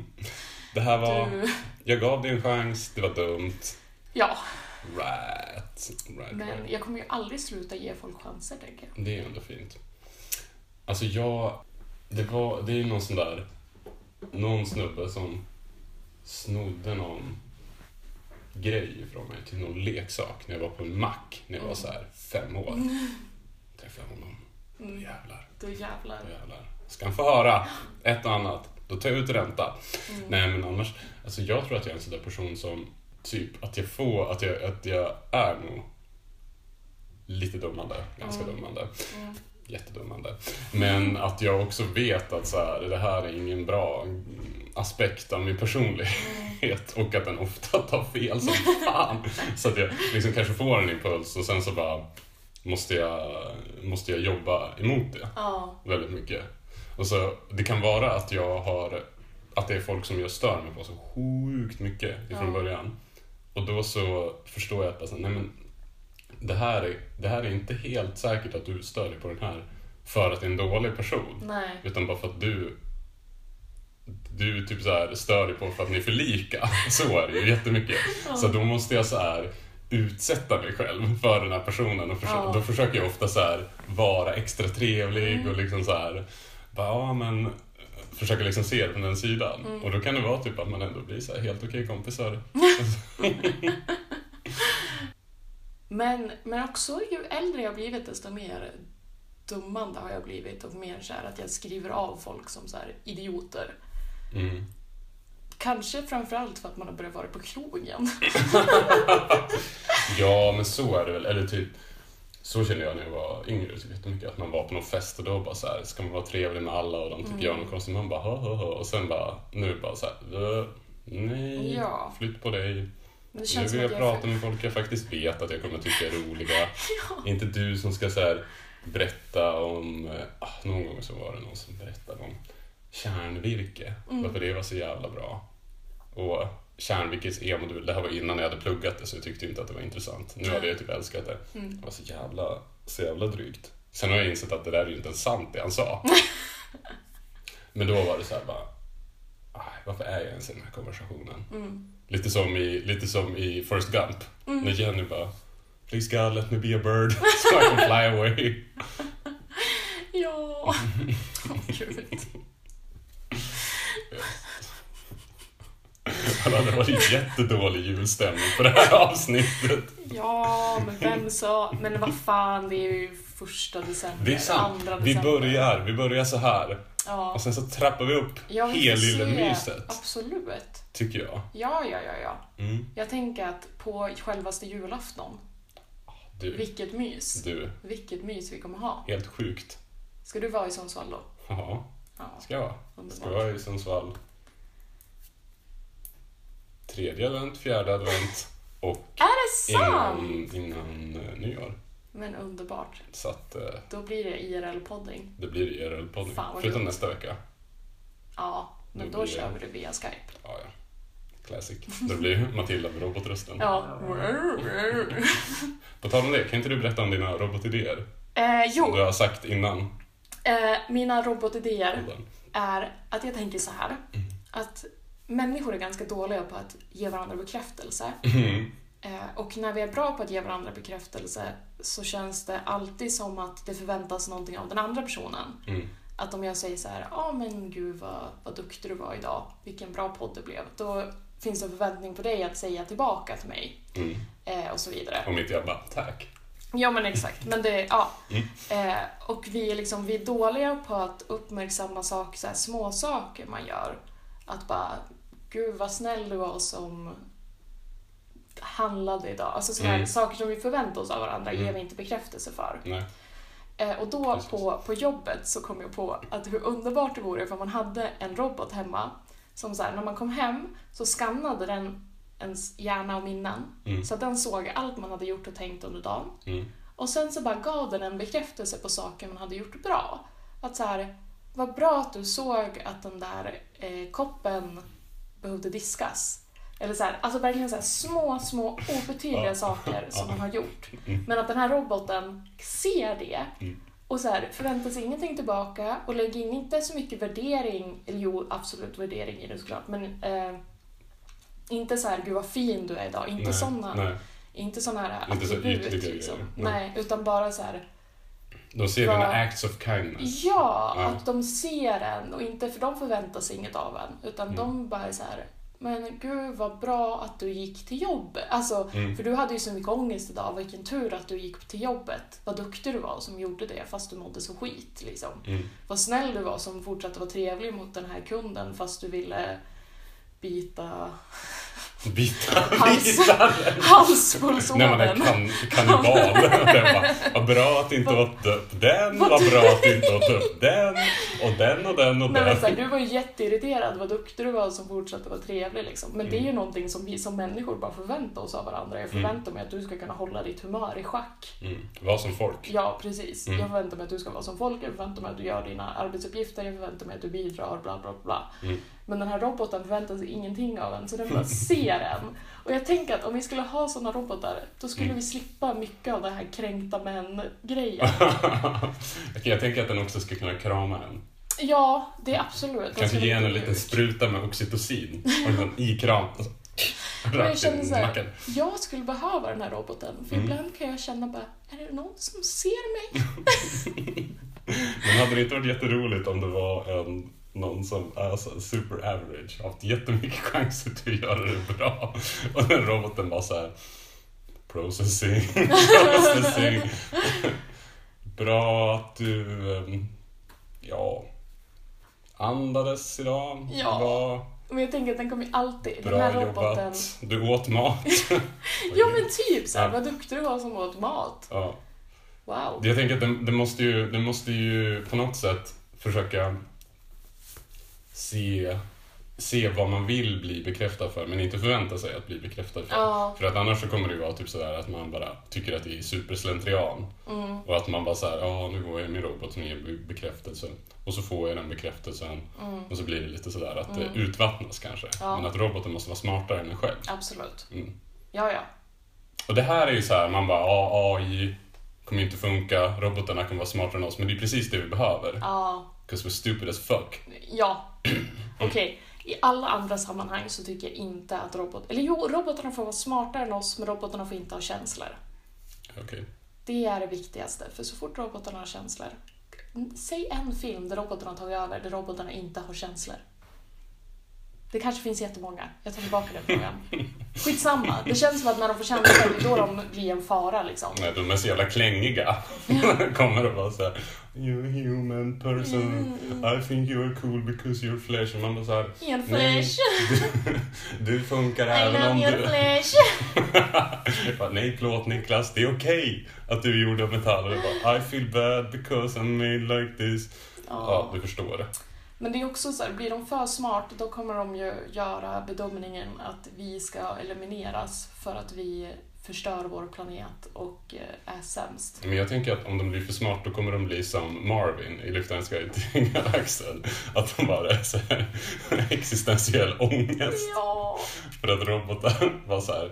Det här var... du, Jag gav dig en chans, det var dumt. ja, Right. right, men right. jag kommer ju aldrig sluta ge folk chanser, tänker jag. Det är ändå fint. Alltså jag... Det var... Det är någon sån där... Någon snubbe som snodde någon grej ifrån mig till någon leksak när jag var på en mack när jag var så här fem år. Träffade jag honom. Mm, Jävlar, då jävlar. jävlar. Ska han få höra ett och annat, då tar jag ut ränta. Mm. Nej men annars, alltså jag tror att jag är en sån där person som typ att jag får, att jag, att jag är nog lite dummande, ganska Mm. dummande, Mm. Jättedummande. Men att jag också vet att så här, det här är ingen bra aspekt av min personlighet och att den ofta tar fel som fan. Så att jag liksom kanske får en impuls och sen så bara måste jag, måste jag jobba emot det Ja, väldigt mycket. Och så, det kan vara att jag har att det är folk som jag stör mig på så sjukt mycket ifrån Ja. början. Och då så förstår jag att alltså, nej men, det, här är, det här är inte helt säkert att du stör dig på den här för att det är en dålig person. nej. Utan bara för att du du typ så här stör dig på för att ni är för lika. Så är det ju jättemycket. Så då måste jag så här utsätta mig själv för den här personen och försö- Ja. då försöker jag ofta så här vara extra trevlig Mm. och liksom så här bara, ja men försöka liksom se det från den sidan. Mm. Och då kan det vara typ att man ändå blir så helt okej kompisar. Men, men också ju äldre jag blivit desto mer dummande har jag blivit och mer så att jag skriver av folk som så här idioter. Mm. Kanske framförallt för att man har börjat vara på krogen. Ja, men så är det väl. Eller typ, så kände jag när jag var yngre så jättemycket. Att man var på någon fest och då bara så här, ska man vara trevlig med alla och de typ Mm. gör något konstigt. Man bara, ha, ha, ha. Och sen bara, nu bara så här, "Äh, nej, Ja. flytt på dig. Men det Nu känns som vill att jag jag prata med folk jag faktiskt vet att jag kommer tycka är roliga. Ja. Inte du som ska så här, berätta om, eh, ah, någon gång så var det någon som berättade om kärnvirke. Mm. Varför det var så jävla bra. Och kärnvirkets e-modul, det här var innan jag hade pluggat det så jag tyckte inte att det var intressant. Nu hade jag typ älskat det. Mm. Det var så jävla, så jävla drygt. Sen har jag insett att det där är ju inte ens sant det han sa. Men då var det så här bara, "Aj, varför är jag ens i den här konversationen? Mm. Lite som i, lite som i First Gump. Mm. När Jenny bara Please God let me be a bird so I can fly away. Ja. Åh, gud. Han hade varit jättedålig julstämning på det här avsnittet. Ja, men vem sa... Men vad fan, det är ju första december. Det är sant. Andra Vi december. börjar, vi börjar så här. Ja. Och sen så trappar vi upp Ja, vi får helylle se. myset. Absolut. Tycker jag. Ja, ja, ja, ja. Mm. Jag tänker att på självaste julafton, Du, vilket mys. du, Vilket mys vi kommer ha. helt sjukt. Ska du vara i Sundsvall då? Jaha, Ja, ska jag vara? Ska vara i Sundsvall? Tredje advent, fjärde advent och Är det sant? innan, innan eh, nyår. Men underbart. Så att eh, Då blir det IRL-podding. det blir vad Förutom nästa vecka. Ja, men Då då blir det- kör vi det via Skype. Ja, ja. Classic. Det blir Matilda med robotrösten. Ja. På tal om det, kan inte du berätta om dina robotidéer? Eh, Som jo, du har sagt innan eh, mina robotidéer podden. är att jag tänker så här. Mm. Att människor är ganska dåliga på att ge varandra bekräftelse. Mm. Eh, och när vi är bra på att ge varandra bekräftelse så känns det alltid som att det förväntas någonting av den andra personen. Mm. Att om jag säger så här, ja ah, men gud vad, vad duktig du var idag, vilken bra podd det blev. Då finns det en förväntning på dig att säga tillbaka till mig. Mm. Eh, och så vidare. Om inte jag bara, tack. Ja men exakt, men det, ja. Mm. Eh, och vi är, liksom, vi är dåliga på att uppmärksamma saker, så här, små saker man gör. Att bara, gud vad snäll du var som handlade idag. Alltså sådana Mm. saker som vi förväntar oss av varandra Mm. ger vi inte bekräftelse för. Nej. Eh, och då på, på jobbet så kom jag på att hur underbart det vore för man hade en robot hemma som så här, när man kom hem så skannade den ens hjärna och minnen. Mm. Så att den såg allt man hade gjort och tänkt under dagen. Mm. Och sen så bara gav den en bekräftelse på saker man hade gjort bra. Att så här, vad bra att du såg att den där eh, koppen behövde diskas. Eller så här, alltså verkligen så här små, små obetydliga saker som man har gjort. Mm. Men att den här roboten ser det Mm. och så här, förväntar sig ingenting tillbaka och lägger in inte så mycket värdering, eller jo, absolut värdering i det såklart, men eh, inte så här, gud vad fin du är idag, inte Nej, såna, Nej. inte såna här Inte så attribut. ytliga liksom. grejer, Nej. nej. utan bara så här, De ser Vad- dina acts of kindness. ja, Ja. att de ser en och inte, för de förväntar sig inget av en, utan Mm. de bara är så här, men gud vad bra att du gick till jobbet. Alltså, Mm. för du hade ju så mycket ångest idag, vilken tur att du gick till jobbet. Vad duktig du var som gjorde det fast du mådde så skit. Liksom. Mm. Vad snäll du var som fortsatte vara trevlig mot den här kunden fast du ville bita Bitar. halspulsådern. När man är kan, kannibal. Vad bra att du inte åt upp den, vad bra att du inte åt upp den, och den och den och Nej, men så här, den. du var ju jätteirriterad vad duktig du var som fortsatte vara trevlig. Liksom. Men det är ju Mm. någonting som vi som människor bara förväntar oss av varandra. Jag Mm. förväntar mig att du ska kunna hålla ditt humör i schack. Mm. Var som folk. Ja, precis. Mm. Jag förväntar mig att du ska vara som folk, jag förväntar mig att du gör dina arbetsuppgifter, jag förväntar mig att du bidrar, bla bla bla. Mm. Men den här roboten förväntar sig ingenting av en, så den bara ser en. Och jag tänker att om vi skulle ha sådana robotar, då skulle Mm. vi slippa mycket av det här kränkta män-grejen. Okej, jag tänker att den också ska kunna krama en. Ja, det är absolut. Kanske skulle ge en en liten ut. spruta med oxytocin. Och liksom i kram. Men jag Rakt känner i så här, nacken. jag skulle behöva den här roboten. För Mm. ibland kan jag känna bara, är det någon som ser mig? Men hade det inte varit jätteroligt om det var en, någon som är så här super average, haft jättemycket chanser till att göra det bra. Och den roboten var så här processing, processing. Bra att du, ehm, ja, andades idag. Ja. Bra, Men jag tänker att den kommer alltid, den bra här roboten. jobbat. Du åt mat. Ja men typ såhär, Ja. vad duktig du var som åt mat. Ja. Wow. Jag tänker att det, det, måste ju, det måste ju på något sätt försöka se, se vad man vill bli bekräftad för, men inte förvänta sig att bli bekräftad för. Ja. För att annars så kommer det vara typ sådär att man bara tycker att det är superslentrian. Mm, Och att man bara såhär, ja nu går jag i min robot som ger be- bekräftelse. Och så får jag den bekräftelsen. mm, Och så blir det lite sådär att Mm. det utvattnas kanske. Ja. Men att roboten måste vara smartare än en själv. absolut. Mm. Ja, ja. Och det här är ju så här, man bara, ja AI kommer inte funka, robotarna kommer vara smartare än oss, men det är precis det vi behöver. Ja. 'Cause we're stupid as fuck. Ja. Okej. I alla andra sammanhang så tycker jag inte att robot... Eller jo, robotarna får vara smartare än oss, men robotarna får inte ha känslor. Okej. Det är det viktigaste, för så fort robotarna har känslor... Säg en film där robotarna har tagit över, där robotarna inte har känslor. Det kanske finns jättemånga. Jag tar tillbaka den frågan. Skitsamma. Det känns som att när de får känslor, det är då de blir en fara liksom. Nej, de är så jävla klängiga. kommer och bara såhär, you're a human person, Mm. I think you're cool because you're flesh. Och man bara såhär, nej, flash. du, du funkar I även om your du... bara, nej, förlåt Niklas, det är okej att du är gjord av metall. Och bara, I feel bad because I'm made like this. Ja, Ja. du förstår det. Men det är också så här, blir de för smart då kommer de ju göra bedömningen att vi ska elimineras för att vi förstör vår planet och eh, är sämst. Men jag tänker att om de blir för smart då kommer de bli som Marvin i Lyftarens guide till galaxen. Att de bara är så här existentiell ångest. Ja! För att robotar var så här.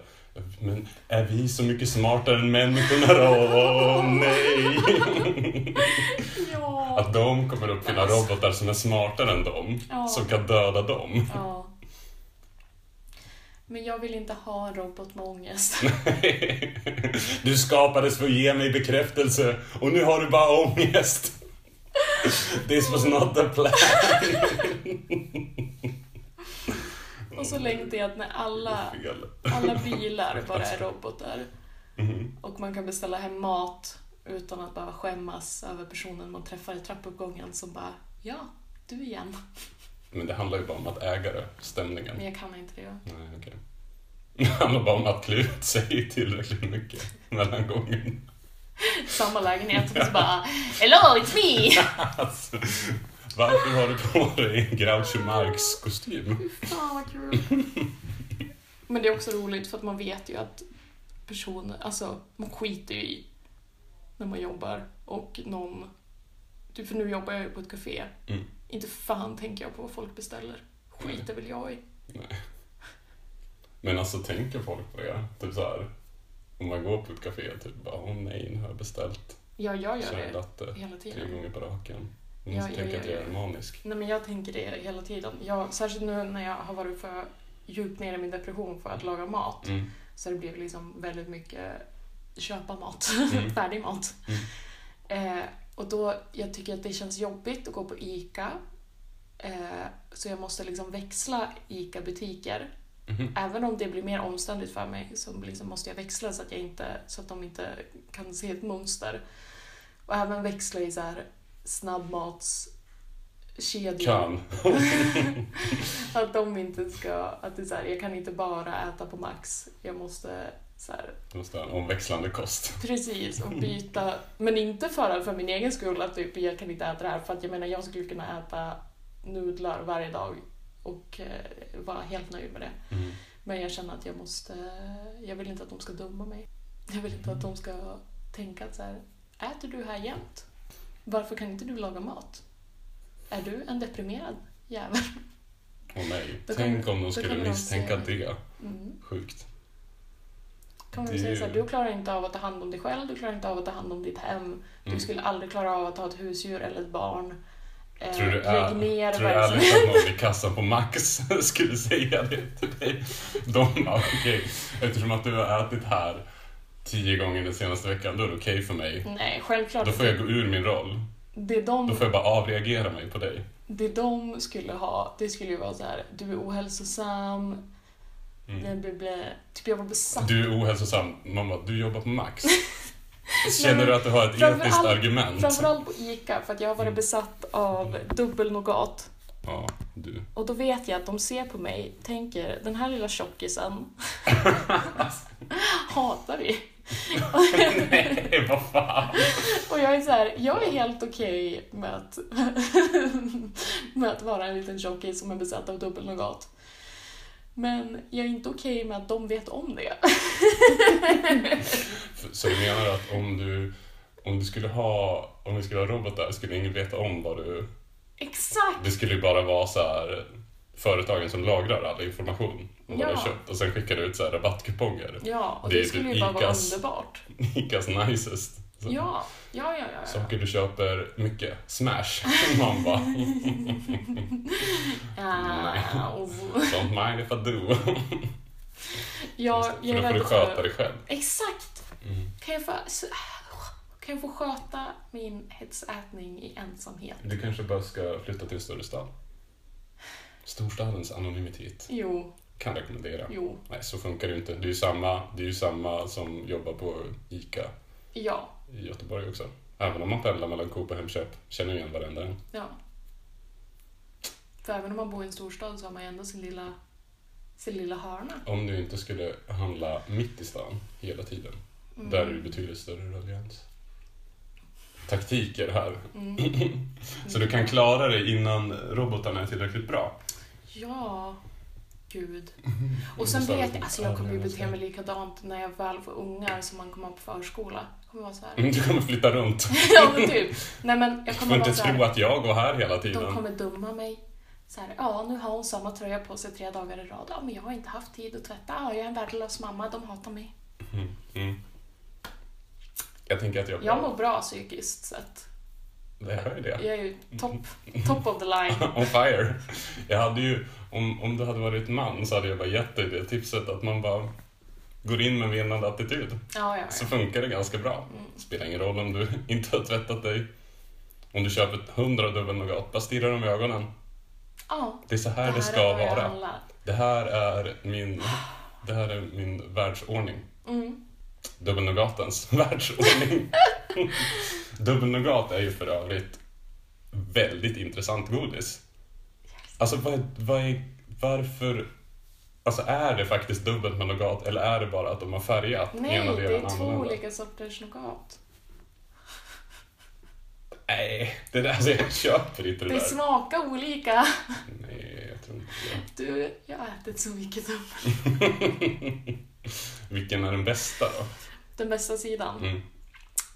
Men är vi så mycket smartare än människorna då? Åh nej! Att de kommer uppfinna robotar som är smartare än dem, Ja. som kan döda dem. ja. Men jag vill inte ha en robot med ångest. Du skapades för att ge mig bekräftelse och nu har du bara ångest. This was not the plan. Och så längtar jag att när alla, alla bilar bara är robotar Mhm. och man kan beställa hem mat utan att behöva skämmas över personen man träffar i trappuppgången som bara Ja, du igen. Men det handlar ju bara om att äga det, stämningen. Men jag kan inte det. Nej, okej. Det handlar bara om att klä ut sig tillräckligt mycket mellan gången. Samma lägenhet och så bara Hello, it's me! Alltså, varför har du på dig en Groucho Marx kostym? Fan vad kul. Men det är också roligt för att man vet ju att personer, alltså man skiter ju i när man jobbar och någon, typ för nu jobbar jag ju på ett café. Mm. Inte fan tänker jag på vad folk beställer. Skiter väl jag i. Men alltså tänker folk på det? Typ så här, om man går på ett café, typ bara åh nej, nu har jag beställt Ja, jag gör det latte hela tre tiden. gånger på raken. Ja, måste ja, tänka ja, att jag ja. är manisk. Nej men jag tänker det hela tiden. Jag, särskilt nu när jag har varit för djupt ner i min depression för att laga mat. Mm. Så det blev liksom väldigt mycket köpa mat, Mm. färdig mat. Mm. Eh, och då, jag tycker att det känns jobbigt att gå på ICA. Eh, så jag måste liksom växla ICA-butiker. Mhm. Även om det blir mer omständigt för mig så liksom måste jag växla så att, jag inte, så att de inte kan se ett mönster. Och även växla i så här snabbmatskedjor. Kan. att de inte ska... Att det är så här, jag kan inte bara äta på Max. Jag måste så här, Du måste ha en omväxlande kost. Precis, och byta. Men inte för, för min egen skull, att typ, jag kan inte äta det här. För att jag menar, jag skulle kunna äta nudlar varje dag och eh, vara helt nöjd med det. Mm. Men jag känner att jag måste... Jag vill inte att de ska döma mig. Jag vill inte att de ska tänka att så här, äter du här jämt? Varför kan inte du laga mat? Är du en deprimerad jävel? Åh nej, Då tänk kan- om de skulle misstänka det. Mm. Sjukt. Kan man säga så här, du klarar inte av att ta hand om dig själv, du klarar inte av att ta hand om ditt hem, du Mm. skulle aldrig klara av att ha ett husdjur eller ett barn. Eh, Tror du, är, ner tror du ärligt att någon i kassan på Max skulle säga det till dig? De bara, okej, eftersom att du har ätit här tio gånger den senaste veckan, då är det okej för mig. Nej, självklart. Då får jag gå ur min roll. Det de, Då får jag bara avreagera mig på dig. det de skulle ha, det skulle ju vara så här, du är ohälsosam, Mm. blä, blä. Typ jag var besatt. Du är ohälsosam. Mamma, du jobbar på Max. Känner du att du har ett etiskt argument? Framförallt på ICA, för att jag har varit Mm. besatt av dubbelnougat. Ja, du. Och då vet jag att de ser på mig, tänker den här lilla tjockisen hatar vi. Nej, vad fan. Och jag är så här, jag är helt okej med, att med att vara en liten tjockis som är besatt av dubbelnougat. Men jag är inte okej med att de vet om det. Så du menar att om du, om du skulle ha, om vi skulle ha robotar skulle ingen veta om vad du... Exakt! Det skulle ju bara vara så här företagen som lagrar all information om vad du Ja. har köpt och sen skickar du ut så här rabattkuponger. Ja, och Det det, är skulle typ ju bara vara underbart. Icas nicest. Ja, ja, ja. ja, ja. Saker du köper mycket. Smash. Man bara, och- don't mind if I do. ja, För jag är då får du sköta för... dig själv. Exakt! Mm. Kan jag, få, kan jag få sköta min hetsätning i ensamhet? Du kanske bara ska flytta till en större stad. Storstadens anonymitet. Jo, Kan rekommendera. jo, Nej, så funkar det ju inte. Det är ju samma, det är ju samma som jobbar på ICA ja, i Göteborg också. Även om man pendlar mellan Coop och Hemköp. Känner igen varenda en. ja. För även om man bor i en storstad så har man ju ändå sin lilla, sin lilla hörna. Om du inte skulle handla mitt i stan hela tiden. Mm. Där är det betydligt större radians. Taktiker här. Mm. Så du kan klara dig innan robotarna är tillräckligt bra. Ja, gud. Och sen vet jag, alltså jag kommer ju bete mig likadant när jag väl får ungar som man kommer på förskola. Kommer vara så här. Mm, Du kommer flytta runt. ja men typ. Nej men jag Du får kommer inte så tro att jag går här hela De tiden. kommer döma mig. Så här, ja, nu har hon samma tröja på sig tre dagar i rad. Ja, men jag har inte haft tid att tvätta. Ja, jag är en värdelös mamma. De hatar mig. Mm. Mm. Jag tänker att jag... Jag mår bra psykiskt sett. Jag hör ju det. Jag är ju top, top of the line. On fire. Jag hade ju, om, om du hade varit man så hade jag bara gett dig det tipset att man bara går in med vinnande attityd. Ja, ja, Så funkar det ganska bra. Spelar ingen roll om du inte har tvättat dig. Om du köper 100 dubbelnougat, bara stirra dem i ögonen. ja. Det är så här det, här ska är vad jag vara. Det här är min, det här är min världsordning. Mm. Dubbelnougatens världsordning. Dubbelnougat är ju för övrigt väldigt intressant godis. Alltså vad, vad är, varför, alltså är det faktiskt dubbelt med nougat eller är det bara att de har färgat Nej, ena det delen är två annorlunda? olika sorters nougat. Nej, det där, alltså jag köper inte det Det där. smakar olika. Nej, jag tror inte det. Du, jag har ätit så mycket dubbel. Vilken är den bästa då? Den bästa sidan, Mm.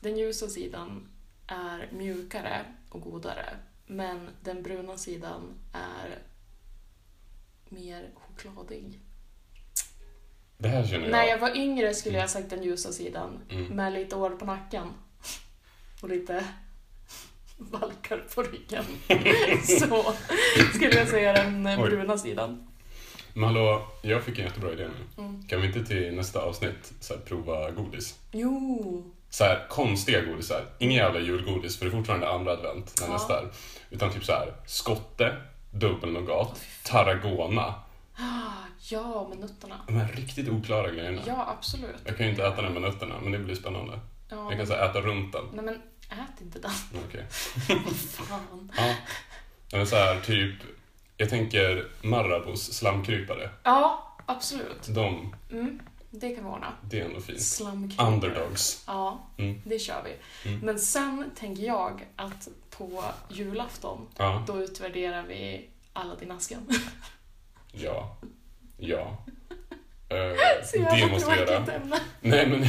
den ljusa sidan, är mjukare och godare. Men den bruna sidan är mer chokladig. Det här känner jag. När jag var yngre skulle jag ha sagt den ljusa sidan. Mm. Med lite år på nacken. Och lite valkar på ryggen. Så skulle jag säga den Oj. bruna sidan. Men hallå, jag fick en jättebra idé nu. Mm. Kan vi inte till nästa avsnitt så här, prova godis? Jo. Så här, konstiga godisar. Ingen jävla julgodis för det är fortfarande andra advent när Ja. nästa är. Utan typ så här, skotte, dubbelnougat, tarragona. Ja, med nötterna. De här riktigt oklara grejerna. Ja, absolut. Jag kan ju inte äta den med nötterna, men det blir spännande. Ja, Jag kan så här, äta runt den. Nej men, ät inte den. Okej. Fan. Ja. Men så här, typ, jag tänker Marabous slamkrypare. Ja, absolut. De, Mm, det kan vi ordna. det är ändå fint. Slamkrypare. Underdogs. Ja, Mm. det kör vi. Mm. Men sen tänker jag att på julafton, Ja, då utvärderar vi Aladdin-asken. ja, ja. Uh, Så jävla det måste vi tråkigt göra. ämne. Nej men...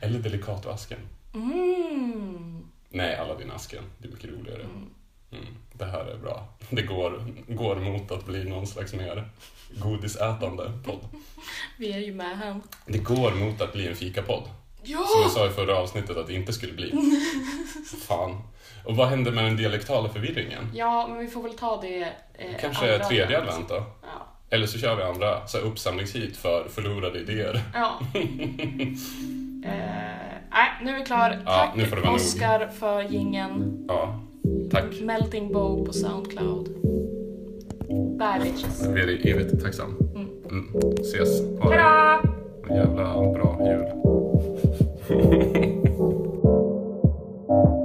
Eller Delicatoasken. Mm. Nej, Aladdin-asken. Det är mycket roligare. Mm. Mm, det här är bra. Det går, går mot att bli någon slags mer godisätande podd. Vi är ju med här. Det går mot att bli en fikapodd. Ja! Som jag sa i förra avsnittet att det inte skulle bli. Fan. Och vad hände med den dialektala förvirringen? Ja, men vi får väl ta det eh, Kanske andra tredje advent då? Ja. Eller så kör vi andra så här uppsamlingshit för förlorade idéer. ja. eh, nej, nu är vi klar. Ja, Tack nu får det vara nog. För gingen. Ja, tack. Melting Bow på Soundcloud. Bye bitches. Vi är evigt tacksam. Mm. Mm. Ses. Ha. Hejdå! En jävla bra jul.